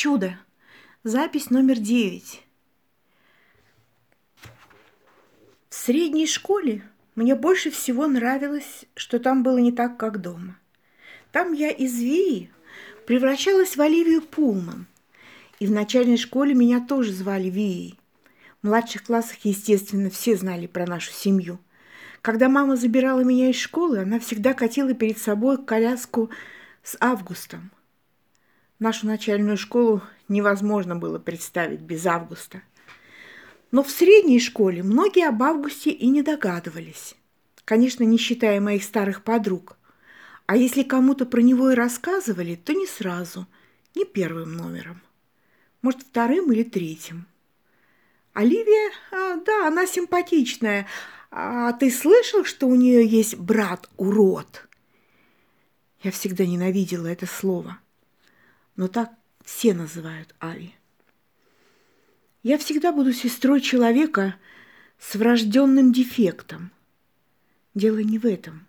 Чудо. Запись номер девять. В средней школе мне больше всего нравилось, что там было не так, как дома. Там я из Вии превращалась в Оливию Пулман. И в начальной школе меня тоже звали Вией. В младших классах, естественно, все знали про нашу семью. Когда мама забирала меня из школы, она всегда катила перед собой коляску с Августом – Нашу начальную школу невозможно было представить без августа. Но в средней школе многие об августе и не догадывались. Конечно, не считая моих старых подруг. А если кому-то про него и рассказывали, то не сразу, не первым номером. Может, вторым или третьим. Оливия, а, да, она симпатичная. А ты слышал, что у нее есть брат-урод? Я всегда ненавидела это слово – но так все называют Ави. Я всегда буду сестрой человека с врожденным дефектом. Дело не в этом.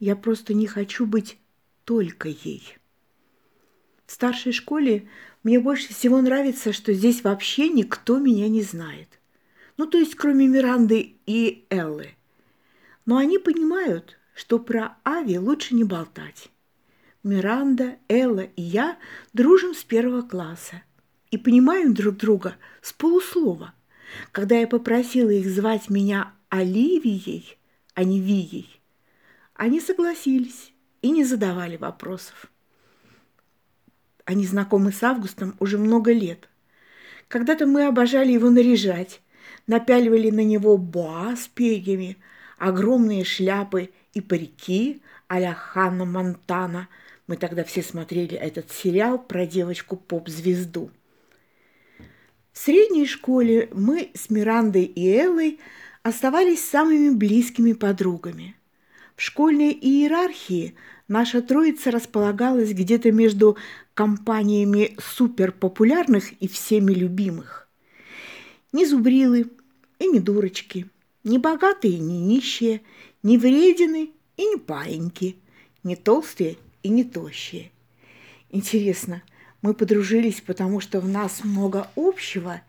Я просто не хочу быть только ей. В старшей школе мне больше всего нравится, что здесь вообще никто меня не знает. Ну, то есть, кроме Миранды и Эллы. Но они понимают, что про Ави лучше не болтать. Миранда, Элла и я дружим с первого класса и понимаем друг друга с полуслова. Когда я попросила их звать меня Оливией, а не Вией, они согласились и не задавали вопросов. Они знакомы с Августом уже много лет. Когда-то мы обожали его наряжать, напяливали на него боа с перьями, огромные шляпы и парики а-ля Ханна Монтана – мы тогда все смотрели этот сериал про девочку-поп-звезду. В средней школе мы с Мирандой и Эллой оставались самыми близкими подругами. В школьной иерархии наша троица располагалась где-то между компаниями суперпопулярных и всеми любимых. Не зубрилы и не дурочки, не богатые и не нищие, не вредины и не паиньки, не толстые и не тощие. Интересно, мы подружились, потому что в нас много общего,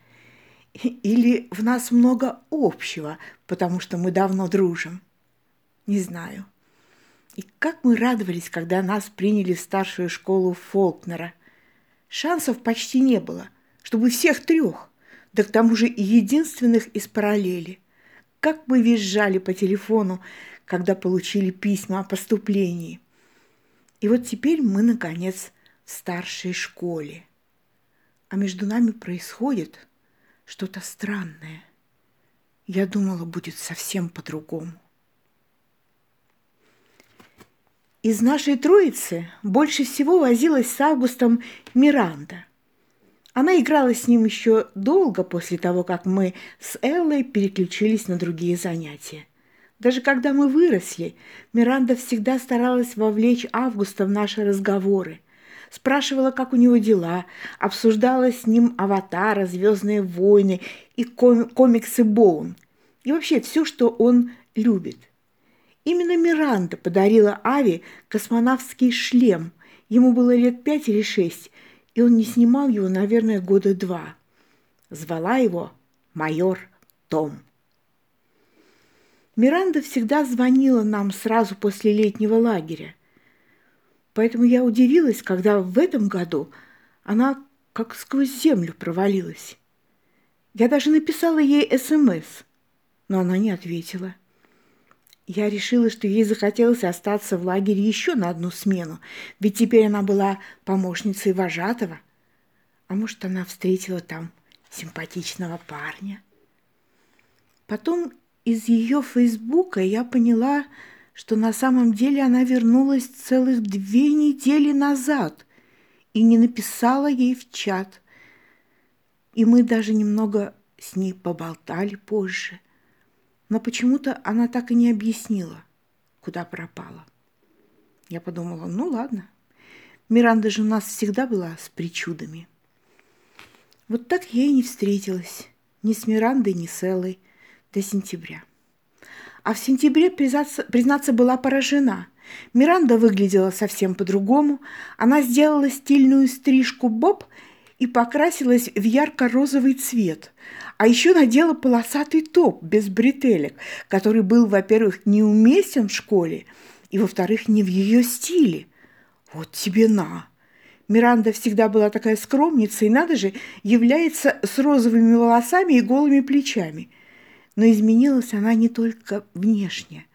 или в нас много общего, потому что мы давно дружим? Не знаю. И как мы радовались, когда нас приняли в старшую школу Фолкнера. Шансов почти не было, чтобы всех трех, да к тому же и единственных из параллели. Как мы визжали по телефону, когда получили письма о поступлении – и вот теперь мы, наконец, в старшей школе. А между нами происходит что-то странное. Я думала, будет совсем по-другому. Из нашей троицы больше всего возилась с Августом Миранда. Она играла с ним еще долго после того, как мы с Эллой переключились на другие занятия. Даже когда мы выросли, Миранда всегда старалась вовлечь Августа в наши разговоры. Спрашивала, как у него дела, обсуждала с ним «Аватара», «Звездные войны» и комиксы Боун. И вообще все, что он любит. Именно Миранда подарила Ави космонавтский шлем. Ему было лет пять или шесть, и он не снимал его, наверное, года два. Звала его майор Том. Миранда всегда звонила нам сразу после летнего лагеря. Поэтому я удивилась, когда в этом году она как сквозь землю провалилась. Я даже написала ей СМС, но она не ответила. Я решила, что ей захотелось остаться в лагере еще на одну смену, ведь теперь она была помощницей вожатого. А может, она встретила там симпатичного парня. Потом из ее фейсбука я поняла, что на самом деле она вернулась целых две недели назад и не написала ей в чат. И мы даже немного с ней поболтали позже. Но почему-то она так и не объяснила, куда пропала. Я подумала, ну ладно, Миранда же у нас всегда была с причудами. Вот так я и не встретилась ни с Мирандой, ни с Эллой – до сентября. А в сентябре, признаться, признаться, была поражена. Миранда выглядела совсем по-другому. Она сделала стильную стрижку боб и покрасилась в ярко-розовый цвет, а еще надела полосатый топ без бретелек, который был, во-первых, неуместен в школе, и, во-вторых, не в ее стиле. Вот тебе на! Миранда всегда была такая скромница, и, надо же, является с розовыми волосами и голыми плечами. Но изменилась она не только внешне,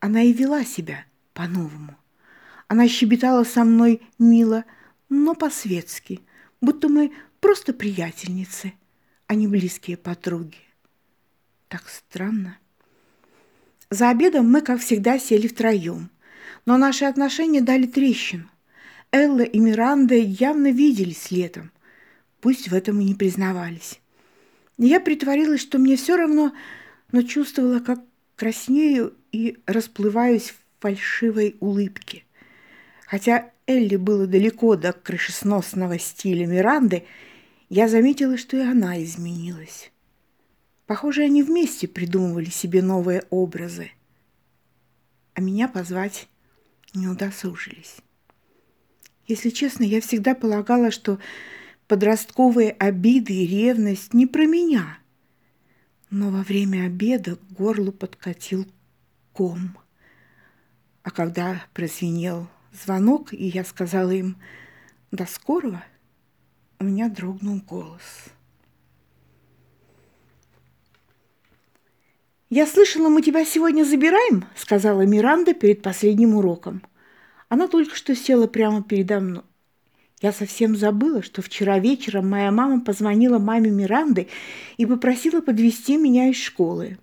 она и вела себя по-новому. Она щебетала со мной мило, но по-светски, будто мы просто приятельницы, а не близкие подруги. Так странно. За обедом мы, как всегда, сели втроем, но наши отношения дали трещину. Элла и Миранда явно виделись летом, пусть в этом и не признавались. Я притворилась, что мне все равно, но чувствовала, как краснею и расплываюсь в фальшивой улыбке. Хотя Элли было далеко до крышесносного стиля Миранды, я заметила, что и она изменилась. Похоже, они вместе придумывали себе новые образы, а меня позвать не удосужились. Если честно, я всегда полагала, что подростковые обиды и ревность не про меня. Но во время обеда к горлу подкатил ком. А когда прозвенел звонок, и я сказала им «до скорого», у меня дрогнул голос. «Я слышала, мы тебя сегодня забираем», — сказала Миранда перед последним уроком. Она только что села прямо передо мной. Я совсем забыла, что вчера вечером моя мама позвонила маме Миранды и попросила подвести меня из школы.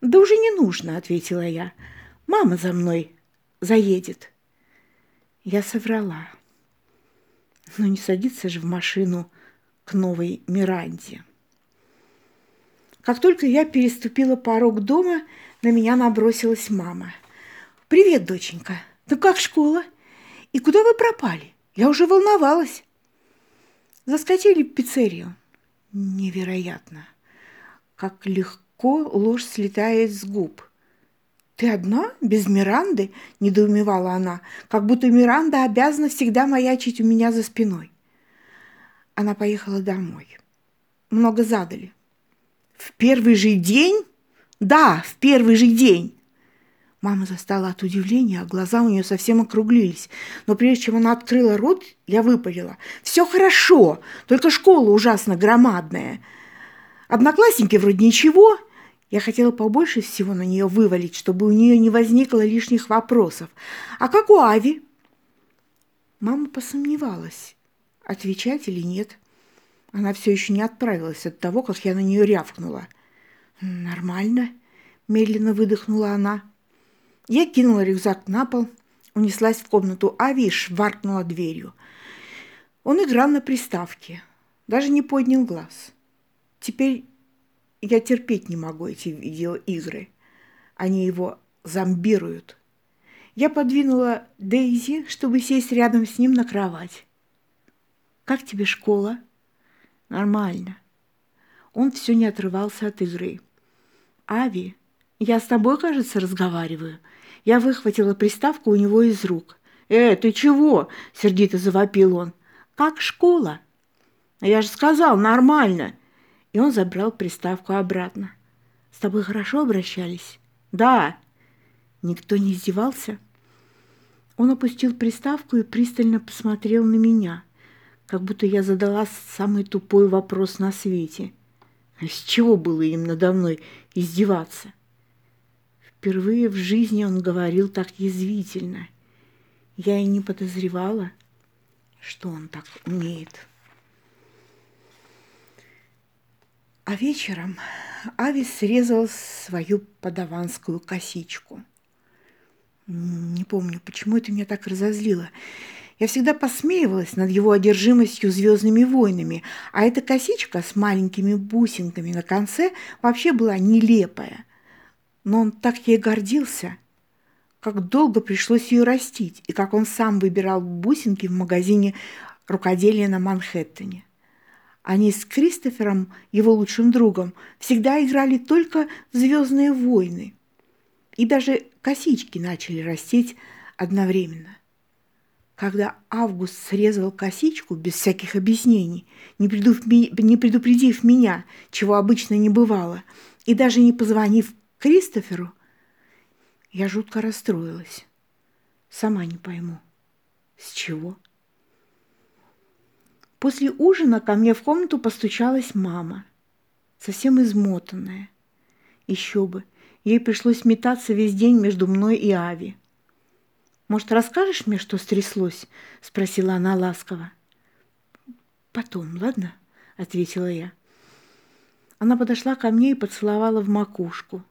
«Да уже не нужно», — ответила я. «Мама за мной заедет». Я соврала. Но не садиться же в машину к новой Миранде. Как только я переступила порог дома, на меня набросилась мама. «Привет, доченька!» «Ну как школа? И куда вы пропали? Я уже волновалась». Заскочили в пиццерию. Невероятно. Как легко ложь слетает с губ. «Ты одна? Без Миранды?» – недоумевала она, как будто Миранда обязана всегда маячить у меня за спиной. Она поехала домой. Много задали. «В первый же день?» «Да, в первый же день!» Мама застала от удивления, а глаза у нее совсем округлились. Но прежде чем она открыла рот, я выпалила. «Все хорошо, только школа ужасно громадная. Одноклассники вроде ничего». Я хотела побольше всего на нее вывалить, чтобы у нее не возникло лишних вопросов. «А как у Ави?» Мама посомневалась, отвечать или нет. Она все еще не отправилась от того, как я на нее рявкнула. «Нормально», – медленно выдохнула она. Я кинула рюкзак на пол, унеслась в комнату Ави и шваркнула дверью. Он играл на приставке, даже не поднял глаз. Теперь я терпеть не могу эти видеоигры. Они его зомбируют. Я подвинула Дейзи, чтобы сесть рядом с ним на кровать. «Как тебе школа?» «Нормально». Он все не отрывался от игры. «Ави, я с тобой, кажется, разговариваю». Я выхватила приставку у него из рук. «Э, ты чего?» – сердито завопил он. «Как школа?» «Я же сказал, нормально!» И он забрал приставку обратно. «С тобой хорошо обращались?» «Да». Никто не издевался? Он опустил приставку и пристально посмотрел на меня, как будто я задала самый тупой вопрос на свете. А с чего было им надо мной издеваться? Впервые в жизни он говорил так язвительно. Я и не подозревала, что он так умеет. А вечером Авис срезал свою подаванскую косичку. Не помню, почему это меня так разозлило. Я всегда посмеивалась над его одержимостью звездными войнами, а эта косичка с маленькими бусинками на конце вообще была нелепая – но он так ей гордился, как долго пришлось ее растить, и как он сам выбирал бусинки в магазине рукоделия на Манхэттене. Они с Кристофером, его лучшим другом, всегда играли только в «Звездные войны». И даже косички начали растить одновременно. когда Август срезал косичку без всяких объяснений, не предупредив меня, чего обычно не бывало, и даже не позвонив Кристоферу, я жутко расстроилась. Сама не пойму, с чего. После ужина ко мне в комнату постучалась мама, совсем измотанная. Еще бы, ей пришлось метаться весь день между мной и Ави. «Может, расскажешь мне, что стряслось?» – спросила она ласково. «Потом, ладно?» – ответила я. Она подошла ко мне и поцеловала в макушку.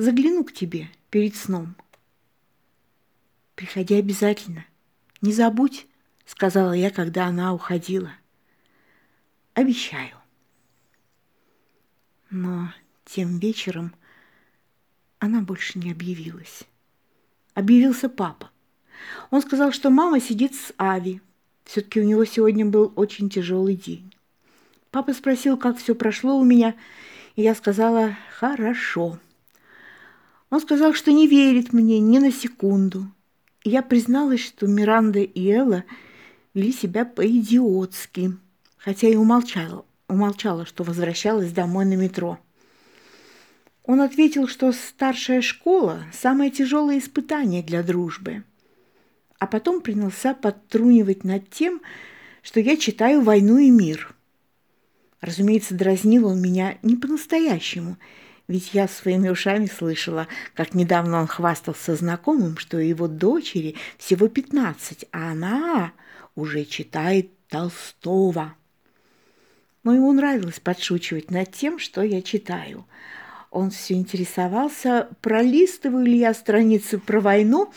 «Загляну к тебе перед сном». «Приходи обязательно. Не забудь», — сказала я, когда она уходила. «Обещаю». Но тем вечером она больше не объявилась. Объявился папа. Он сказал, что мама сидит с Ави. Все-таки у него сегодня был очень тяжелый день. Папа спросил, как все прошло у меня, и я сказала «хорошо». Он сказал, что не верит мне ни на секунду, я призналась, что Миранда и Элла вели себя по-идиотски, хотя и умолчала, умолчала, что возвращалась домой на метро. Он ответил, что старшая школа – самое тяжелое испытание для дружбы. А потом принялся подтрунивать над тем, что я читаю «Войну и мир». Разумеется, дразнил он меня не по-настоящему – ведь я своими ушами слышала, как недавно он хвастался знакомым, что его дочери всего пятнадцать, а она уже читает Толстого. Но ему нравилось подшучивать над тем, что я читаю. Он все интересовался, пролистываю ли я страницы про войну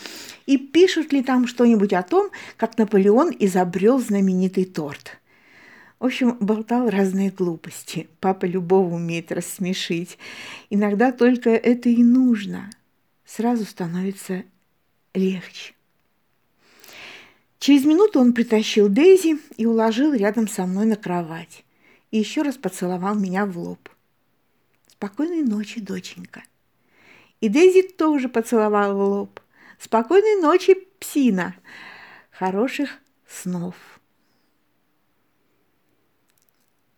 и пишут ли там что-нибудь о том, как Наполеон изобрел знаменитый торт – в общем, болтал разные глупости. Папа любого умеет рассмешить. Иногда только это и нужно. Сразу становится легче. Через минуту он притащил Дейзи и уложил рядом со мной на кровать. И еще раз поцеловал меня в лоб. «Спокойной ночи, доченька». И Дейзи тоже поцеловал в лоб. «Спокойной ночи, псина! Хороших снов!»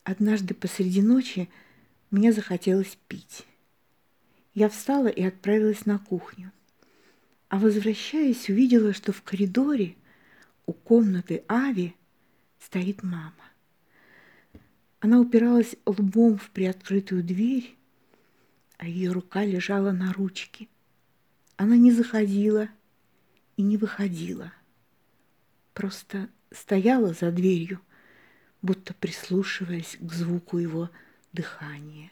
Однажды посреди ночи мне захотелось пить. Я встала и отправилась на кухню. А возвращаясь, увидела, что в коридоре у комнаты Ави стоит мама. Она упиралась лбом в приоткрытую дверь, а ее рука лежала на ручке. Она не заходила и не выходила, просто стояла за дверью – будто прислушиваясь к звуку его дыхания.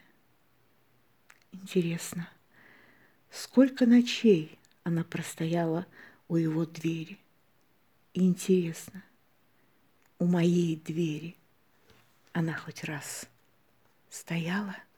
Интересно, сколько ночей она простояла у его двери? И интересно, у моей двери она хоть раз стояла –